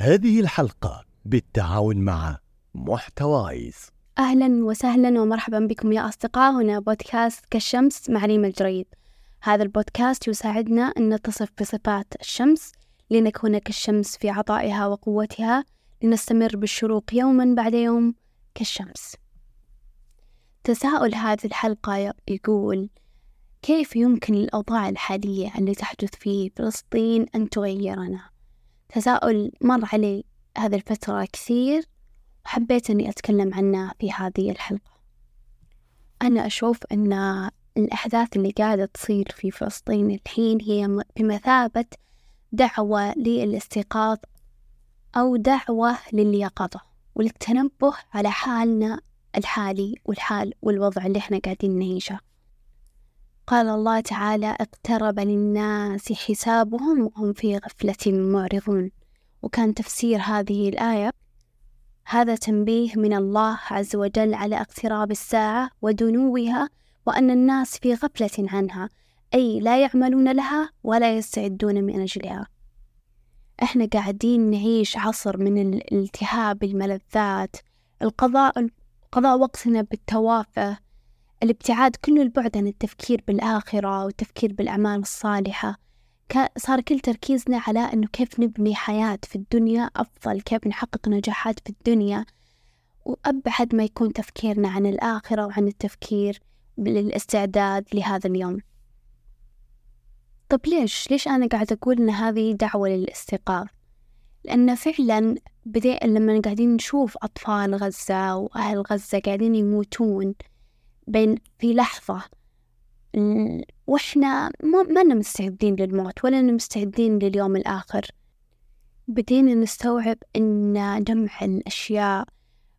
هذه الحلقة بالتعاون مع محتوايز. أهلا وسهلا ومرحبا بكم يا أصدقاء. هنا بودكاست كالشمس مع ريم الجريد. هذا البودكاست يساعدنا أن نتصف بصفات الشمس لنكون كالشمس في عطائها وقوتها لنستمر بالشروق يوما بعد يوم كالشمس. تساؤل هذه الحلقة يقول كيف يمكن للأوضاع الحالية اللي تحدث في فلسطين أن تغيرنا؟ تساؤل مر علي هذه الفترة كثير وحبيت أني أتكلم عنه في هذه الحلقة. أنا أشوف أن الأحداث اللي قاعدة تصير في فلسطين الحين هي بمثابة دعوة للاستيقاظ أو دعوة لليقظة وللتنبه على حالنا الحالي والحال والوضع اللي إحنا قاعدين نعيشه. قال الله تعالى اقترب للناس حسابهم وهم في غفلة معرضون. وكان تفسير هذه الآية هذا تنبيه من الله عز وجل على اقتراب الساعة ودنوها وأن الناس في غفلة عنها أي لا يعملون لها ولا يستعدون من أجلها. إحنا قاعدين نعيش عصر من الالتهاب الملذات القضاء قضاء وقتنا بالتوافه الابتعاد كل البعد عن التفكير بالآخرة والتفكير بالأعمال الصالحة صار كل تركيزنا على أنه كيف نبني حياة في الدنيا أفضل كيف نحقق نجاحات في الدنيا وأبعد ما يكون تفكيرنا عن الآخرة وعن التفكير للاستعداد لهذا اليوم طب ليش؟ ليش أنا قاعدة أقول إن هذه دعوة للاستيقاظ؟ لأن فعلا بدأ لما قاعدين نشوف أطفال غزة وأهل غزة قاعدين يموتون بين في لحظة وإحنا ما ما مستعدين للموت ولا مستعدين لليوم الآخر. بدينا نستوعب أن جمع الأشياء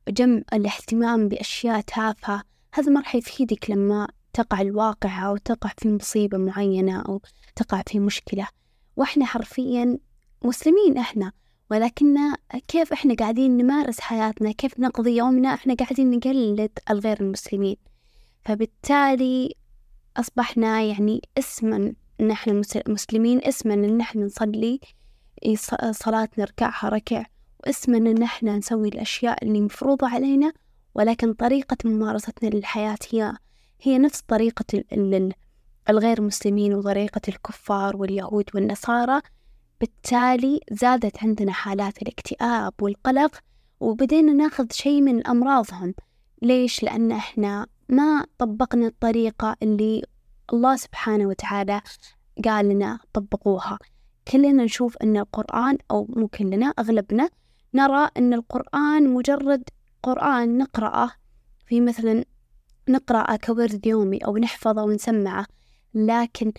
جمع الاهتمام بأشياء تافهة هذا ما راح يفيدك لما تقع الواقعة أو تقع في مصيبة معينة أو تقع في مشكلة. وإحنا حرفيا مسلمين إحنا ولكن كيف إحنا قاعدين نمارس حياتنا؟ كيف نقضي يومنا؟ إحنا قاعدين نقلد الغير المسلمين. فبالتالي أصبحنا يعني اسما نحن مسلمين اسما إن نحن نصلي صلاة نركعها ركع واسما إن نحن نسوي الأشياء اللي مفروضة علينا ولكن طريقة ممارستنا للحياة هي هي نفس طريقة الغير مسلمين وطريقة الكفار واليهود والنصارى بالتالي زادت عندنا حالات الاكتئاب والقلق وبدينا ناخذ شيء من أمراضهم ليش؟ لأن إحنا ما طبقنا الطريقة اللي الله سبحانه وتعالى قال لنا طبقوها. كلنا نشوف أن القرآن أو مو كلنا أغلبنا نرى أن القرآن مجرد قرآن نقرأه. في مثلا نقرأه كورد يومي أو نحفظه ونسمعه لكن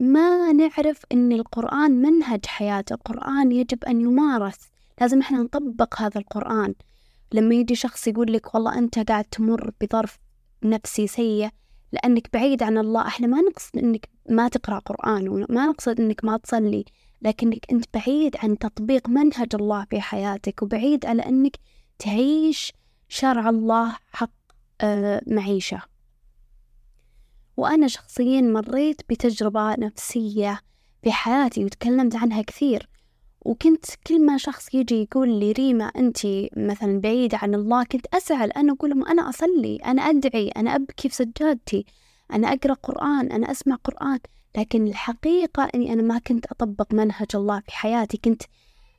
ما نعرف أن القرآن منهج حياة. القرآن يجب أن يمارس. لازم إحنا نطبق هذا القرآن. لما يجي شخص يقول لك والله أنت قاعد تمر بظرف نفسي سيء لأنك بعيد عن الله. إحنا ما نقصد أنك ما تقرأ قرآن وما نقصد أنك ما تصلي لكنك أنت بعيد عن تطبيق منهج الله في حياتك وبعيد على أنك تعيش شرع الله حق آه، معيشة. وأنا شخصيا مريت بتجربة نفسية في حياتي وتكلمت عنها كثير. وكنت كل ما شخص يجي يقول لي ريما أنت مثلا بعيدة عن الله كنت أزعل أنا أقول لهم أنا أصلي أنا أدعي أنا أبكي في سجادتي أنا أقرأ قرآن أنا أسمع قرآن. لكن الحقيقة أني أنا ما كنت أطبق منهج الله في حياتي. كنت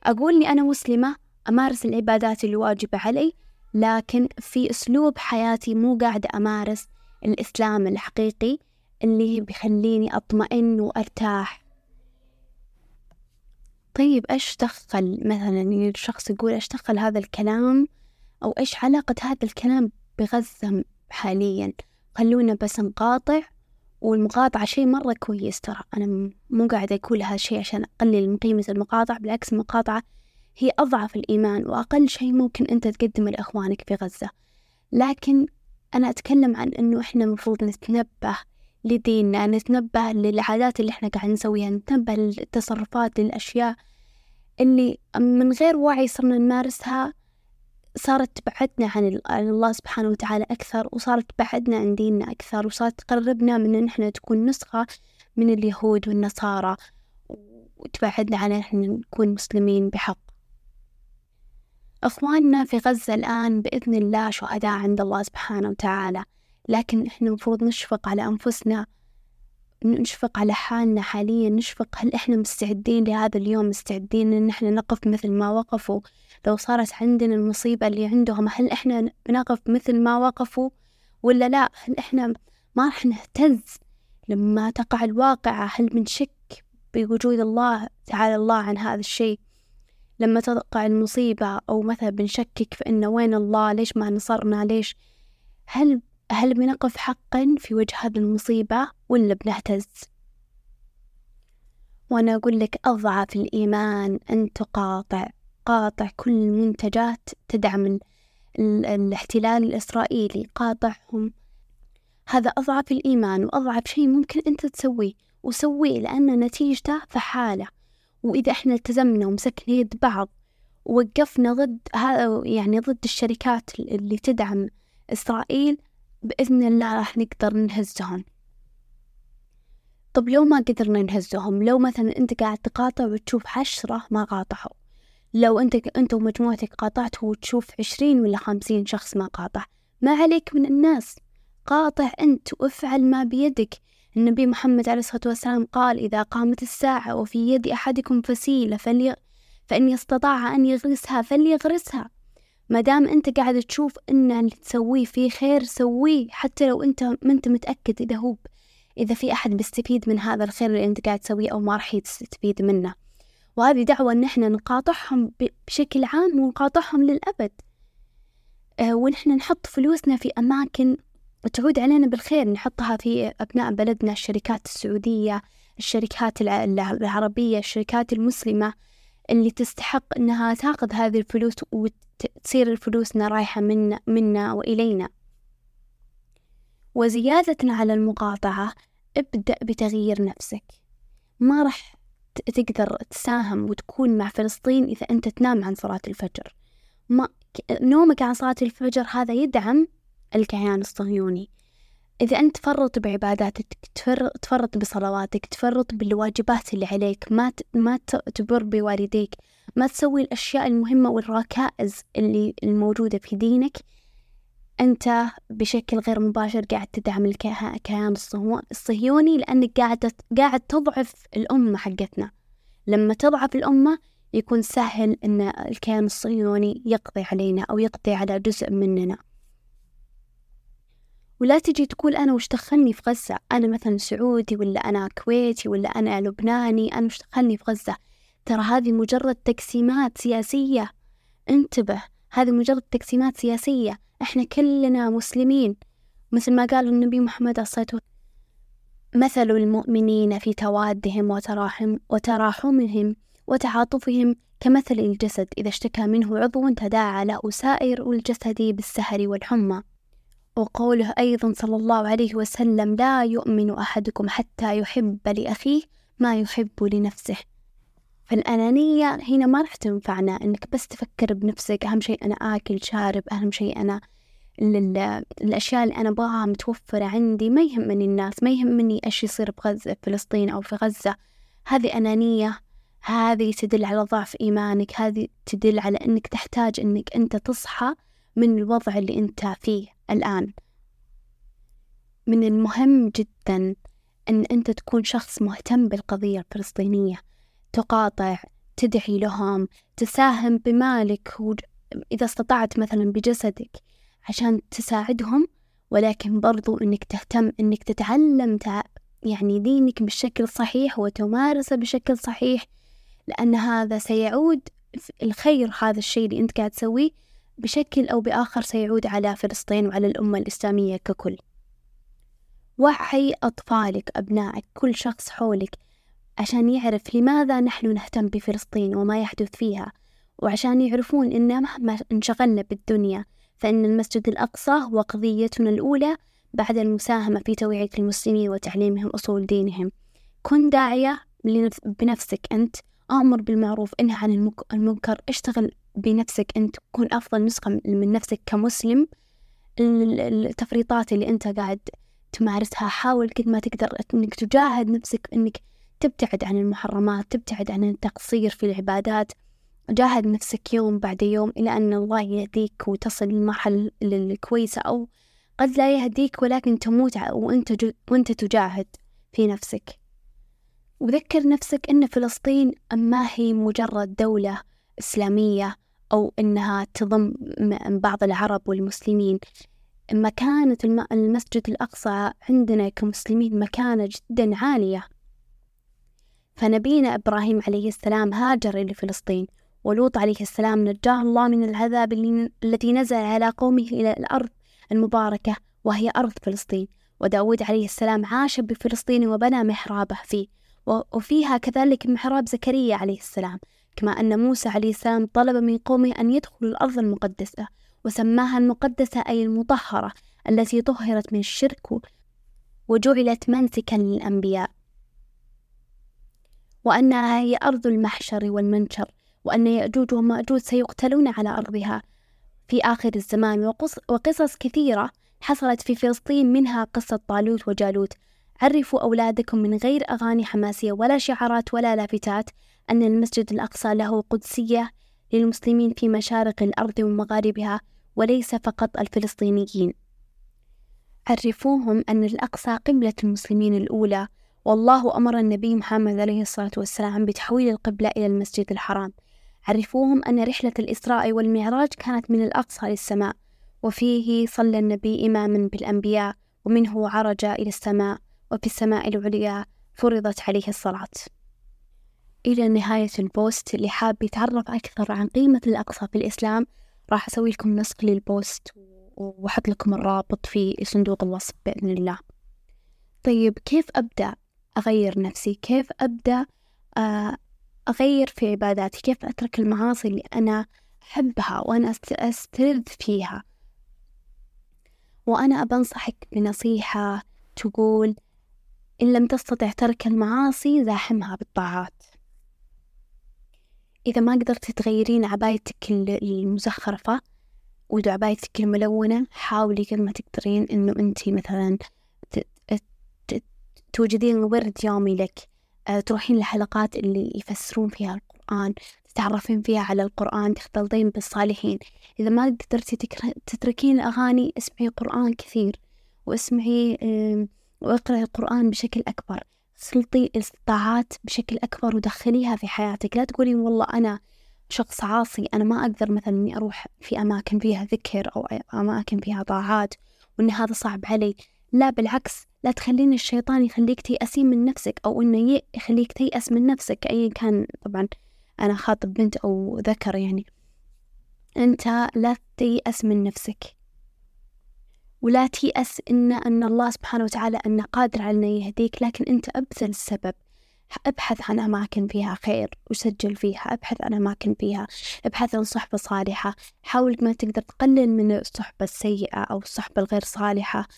أقول إني أنا مسلمة أمارس العبادات اللي واجبة علي لكن في أسلوب حياتي مو قاعدة أمارس الإسلام الحقيقي اللي بيخليني أطمئن وأرتاح. طيب إيش دخل؟ مثلا الشخص يقول إيش دخل هذا الكلام؟ أو إيش علاقة هذا الكلام بغزة حاليا؟ خلونا بس نقاطع والمقاطعة شيء مرة كويس ترى. أنا مو قاعدة أقول هذا الشيء عشان أقلل من قيمة المقاطعة بالعكس المقاطعة هي أضعف الإيمان وأقل شيء ممكن أنت تقدمه لإخوانك في غزة. لكن أنا أتكلم عن أنه إحنا المفروض نتنبه لديننا نتنبه للعادات اللي إحنا قاعد نسويها نتنبه للتصرفات للأشياء اللي من غير وعي صرنا نمارسها صارت تبعدنا عن الله سبحانه وتعالى أكثر وصارت تبعدنا عن ديننا أكثر وصارت تقربنا من إن إحنا تكون نسخة من اليهود والنصارى وتبعدنا عن إحنا نكون مسلمين بحق. أخواننا في غزة الآن بإذن الله شهداء عند الله سبحانه وتعالى لكن إحنا المفروض نشفق على أنفسنا نشفق على حالنا حاليا نشفق هل إحنا مستعدين لهذا اليوم مستعدين إن إحنا نقف مثل ما وقفوا؟ لو صارت عندنا المصيبة اللي عندهم هل إحنا بنقف مثل ما وقفوا ولا لا؟ هل إحنا ما راح نهتز لما تقع الواقعة؟ هل بنشك بوجود الله تعالى الله عن هذا الشيء؟ لما تقع المصيبة أو مثلا بنشكك في إنه وين الله؟ ليش ما نصرنا؟ ليش؟ هل هل بنقف حقا في وجه هذه المصيبة ولا بنهتز؟ وأنا أقول لك أضعف الإيمان أن تقاطع قاطع كل المنتجات تدعم ال ال الاحتلال الإسرائيلي قاطعهم. هذا أضعف الإيمان وأضعف شيء ممكن أنت تسويه وسويه لأن نتيجته فحالة. وإذا إحنا التزمنا ومسكنا يد بعض ووقفنا ضد يعني ضد الشركات اللي تدعم إسرائيل بإذن الله راح نقدر نهزهم طب لو ما قدرنا نهزهم لو مثلا أنت قاعد تقاطع وتشوف عشرة ما قاطعوا لو أنت أنت ومجموعتك قاطعتوا وتشوف عشرين ولا خمسين شخص ما قاطع ما عليك من الناس. قاطع أنت وافعل ما بيدك. النبي محمد عليه الصلاة والسلام قال إذا قامت الساعة وفي يد أحدكم فسيلة فلي فإن استطاع أن يغرسها فليغرسها. ما دام أنت قاعد تشوف إن اللي تسويه فيه خير سويه حتى لو أنت ما أنت متأكد إذا هو إذا في أحد بيستفيد من هذا الخير اللي أنت قاعد تسويه أو ما راح يستفيد منه. وهذه دعوة إن إحنا نقاطعهم بشكل عام ونقاطعهم للأبد. أه ونحن نحط فلوسنا في أماكن وتعود علينا بالخير نحطها في أبناء بلدنا الشركات السعودية الشركات العربية الشركات المسلمة اللي تستحق أنها تأخذ هذه الفلوس وتصير فلوسنا رايحة منا, منا وإلينا. وزيادة على المقاطعة ابدأ بتغيير نفسك. ما راح تقدر تساهم وتكون مع فلسطين إذا أنت تنام عن صلاة الفجر. ما نومك عن صلاة الفجر هذا يدعم الكيان الصهيوني. إذا أنت تفرط بعباداتك تفرط بصلواتك تفرط بالواجبات اللي عليك ما ما تبر بوالديك ما تسوي الأشياء المهمة والركائز اللي الموجودة في دينك. أنت بشكل غير مباشر قاعد تدعم الكيان الصهيوني لأنك قاعد قاعد تضعف الأمة حقتنا. لما تضعف الأمة يكون سهل أن الكيان الصهيوني يقضي علينا أو يقضي على جزء مننا. ولا تجي تقول أنا وش دخلني في غزة؟ أنا مثلا سعودي ولا أنا كويتي ولا أنا لبناني؟ أنا وش دخلني في غزة؟ ترى هذه مجرد تقسيمات سياسية. انتبه هذه مجرد تقسيمات سياسية. إحنا كلنا مسلمين. مثل ما قال النبي محمد الله مثل المؤمنين في توادهم وتراحم وتراحمهم وتعاطفهم كمثل الجسد. إذا اشتكى منه عضو تداعى له سائر الجسد بالسهر والحمى. وقوله أيضا صلى الله عليه وسلم لا يؤمن أحدكم حتى يحب لأخيه ما يحب لنفسه. فالأنانية هنا ما راح تنفعنا إنك بس تفكر بنفسك أهم شيء أنا آكل شارب أهم شيء أنا الأشياء اللي أنا أبغاها متوفرة عندي ما يهمني الناس ما يهمني إيش يصير بغزة في فلسطين أو في غزة. هذه أنانية هذه تدل على ضعف إيمانك هذه تدل على أنك تحتاج أنك أنت تصحى من الوضع اللي أنت فيه الآن. من المهم جدا أن أنت تكون شخص مهتم بالقضية الفلسطينية. تقاطع تدعي لهم تساهم بمالك إذا استطعت مثلا بجسدك عشان تساعدهم ولكن برضو أنك تهتم أنك تتعلم تع... يعني دينك بالشكل الصحيح وتمارسه بشكل صحيح لأن هذا سيعود الخير هذا الشيء اللي أنت قاعد تسويه بشكل أو بآخر سيعود على فلسطين وعلى الأمة الإسلامية ككل. وعي أطفالك أبنائك كل شخص حولك عشان يعرف لماذا نحن نهتم بفلسطين وما يحدث فيها وعشان يعرفون إن مهما انشغلنا بالدنيا فإن المسجد الأقصى هو قضيتنا الأولى بعد المساهمة في توعية المسلمين وتعليمهم أصول دينهم. كن داعية بنفسك أنت أمر بالمعروف انهى عن المنكر اشتغل بنفسك أنت تكون أفضل نسخة من نفسك كمسلم. التفريطات اللي أنت قاعد تمارسها حاول قد ما تقدر أنك تجاهد نفسك أنك تبتعد عن المحرمات تبتعد عن التقصير في العبادات. جاهد نفسك يوم بعد يوم إلى أن الله يهديك وتصل للمرحلة الكويسة أو قد لا يهديك ولكن تموت وأنت, وأنت تجاهد في نفسك. وذكر نفسك أن فلسطين ما هي مجرد دولة إسلامية أو أنها تضم بعض العرب والمسلمين. مكانة المسجد الأقصى عندنا كمسلمين مكانة جدا عالية. فنبينا إبراهيم عليه السلام هاجر إلى فلسطين ولوط عليه السلام نجاه الله من العذاب الذي نزل على قومه إلى الأرض المباركة وهي أرض فلسطين. وداود عليه السلام عاش بفلسطين وبنى محرابه فيه. وفيها كذلك محراب زكريا عليه السلام كما أن موسى عليه السلام طلب من قومه أن يدخلوا الأرض المقدسة وسماها المقدسة أي المطهرة التي طهرت من الشرك وجعلت منسكا للأنبياء. وأنها هي أرض المحشر والمنشر وأن يأجوج ومأجوج سيقتلون على أرضها. في آخر الزمان وقصص كثيرة حصلت في فلسطين منها قصة طالوت وجالوت. عرفوا أولادكم من غير أغاني حماسية ولا شعارات ولا لافتات أن المسجد الأقصى له قدسية للمسلمين في مشارق الأرض ومغاربها وليس فقط الفلسطينيين. عرفوهم أن الأقصى قبلة المسلمين الأولى والله أمر النبي محمد عليه الصلاة والسلام بتحويل القبلة إلى المسجد الحرام. عرفوهم أن رحلة الإسراء والمعراج كانت من الأقصى للسماء وفيه صلى النبي إماما بالأنبياء ومنه عرج إلى السماء وفي السماء العليا فرضت عليه الصلاة. إلى نهاية البوست اللي حاب يتعرف أكثر عن قيمة الأقصى في الإسلام راح أسوي لكم نسخ للبوست وأحط لكم الرابط في صندوق الوصف بإذن الله. طيب كيف أبدأ؟ أغير نفسي كيف أبدأ آه، أغير في عباداتي؟ كيف أترك المعاصي اللي أنا أحبها وأنا أستلذ فيها؟ وأنا بنصحك بنصيحة تقول إن لم تستطع ترك المعاصي زاحمها بالطاعات. إذا ما قدرتي تغيرين عبايتك المزخرفة وعبايتك الملونة حاولي قد ما تقدرين إنه أنتي مثلا توجدين ورد يومي لك. آه، تروحين الحلقات اللي يفسرون فيها القرآن تتعرفين فيها على القرآن تختلطين بالصالحين. إذا ما قدرتي تتركين الأغاني اسمعي قرآن كثير واسمعي واقرأي القرآن بشكل أكبر. سلطي الطاعات بشكل أكبر ودخليها في حياتك. لا تقولين والله أنا شخص عاصي أنا ما أقدر مثلا إني أروح في أماكن فيها ذكر أو أماكن فيها طاعات وإن هذا صعب علي. لا بالعكس لا تخلين الشيطان يخليك تيأسين من نفسك أو إنه يخليك تيأس من نفسك أيا كان. طبعا أنا خاطب بنت أو ذكر يعني. أنت لا تيأس من نفسك. ولا تيأس إن أن الله سبحانه وتعالى أنه قادر على أنه يهديك لكن أنت أبذل السبب أبحث عن أماكن فيها خير وسجل فيها أبحث عن أماكن فيها. أبحث عن صحبة صالحة. حاول ما تقدر تقلل من الصحبة السيئة أو الصحبة الغير صالحة.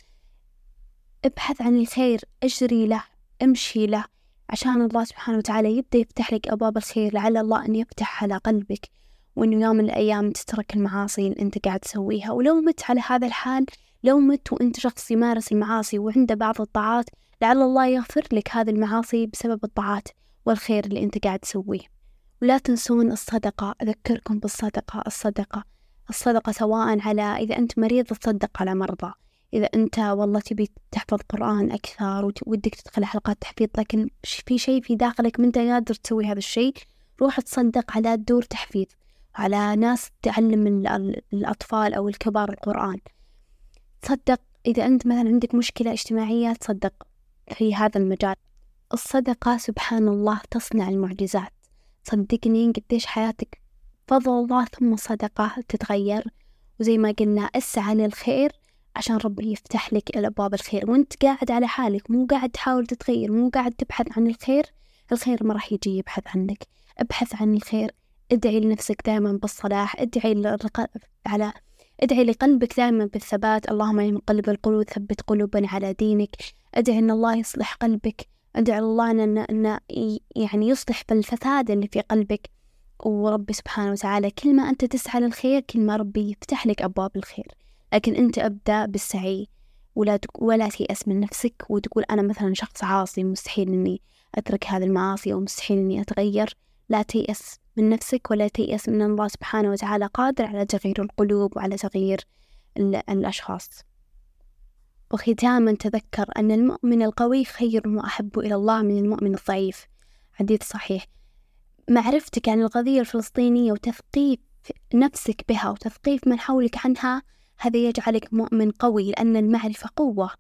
ابحث عن الخير اجري له امشي له. عشان الله سبحانه وتعالى يبدأ يفتح لك أبواب الخير لعل الله أن يفتح على قلبك. وإنه يوم من الأيام تترك المعاصي اللي أنت قاعد تسويها. ولو مت على هذا الحال لو مت وأنت شخص يمارس المعاصي وعنده بعض الطاعات لعل الله يغفر لك هذه المعاصي بسبب الطاعات والخير اللي أنت قاعد تسويه. ولا تنسون الصدقة. أذكركم بالصدقة. الصدقة الصدقة سواء على إذا أنت مريض تصدق على مرضى. إذا أنت والله تبي تحفظ قرآن أكثر ودك تدخل حلقات تحفيظ لكن في شيء في داخلك ما أنت قادر تسوي هذا الشيء روح تصدق على دور تحفيظ على ناس تعلم الأطفال أو الكبار القرآن. تصدق إذا أنت مثلا عندك مشكلة اجتماعية تصدق في هذا المجال. الصدقة سبحان الله تصنع المعجزات. صدقني قديش حياتك فضل الله ثم صدقة تتغير. وزي ما قلنا اسعى للخير عشان ربي يفتح لك الأبواب الخير. وانت قاعد على حالك مو قاعد تحاول تتغير مو قاعد تبحث عن الخير الخير ما راح يجي يبحث عنك. ابحث عن الخير ادعي لنفسك دائما بالصلاح ادعي على ادعي لقلبك دائما بالثبات. اللهم يا مقلب القلوب ثبت قلوبنا على دينك. ادعي أن الله يصلح قلبك. ادعي الله أن, أن يعني يصلح بالفساد اللي في قلبك. وربي سبحانه وتعالى كل ما أنت تسعى للخير كل ما ربي يفتح لك أبواب الخير. لكن أنت أبدأ بالسعي ولا ولا تيأس من نفسك وتقول أنا مثلا شخص عاصي مستحيل إني أترك هذه المعاصي أو مستحيل إني أتغير. لا تيأس من نفسك ولا تيأس من الله سبحانه وتعالى قادر على تغيير القلوب وعلى تغيير الأشخاص. وختاما تذكر أن المؤمن القوي خير وأحب إلى الله من المؤمن الضعيف. حديث صحيح. معرفتك عن القضية الفلسطينية وتثقيف نفسك بها وتثقيف من حولك عنها هذا يجعلك مؤمن قوي لأن المعرفة قوة.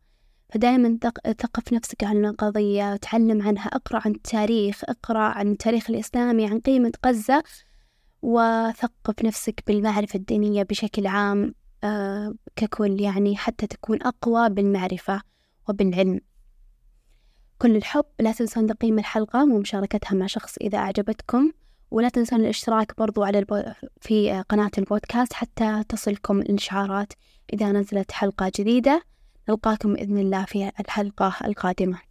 فدائما ثقف نفسك عن القضية تعلم عنها اقرأ عن التاريخ اقرأ عن التاريخ الإسلامي عن قيمة غزة وثقف نفسك بالمعرفة الدينية بشكل عام آه ككل يعني حتى تكون أقوى بالمعرفة وبالعلم. كل الحب لا تنسون تقييم الحلقة ومشاركتها مع شخص إذا أعجبتكم. ولا تنسون الاشتراك برضو على البو... في قناة البودكاست حتى تصلكم الإشعارات إذا نزلت حلقة جديدة. نلقاكم بإذن الله في الحلقة القادمة.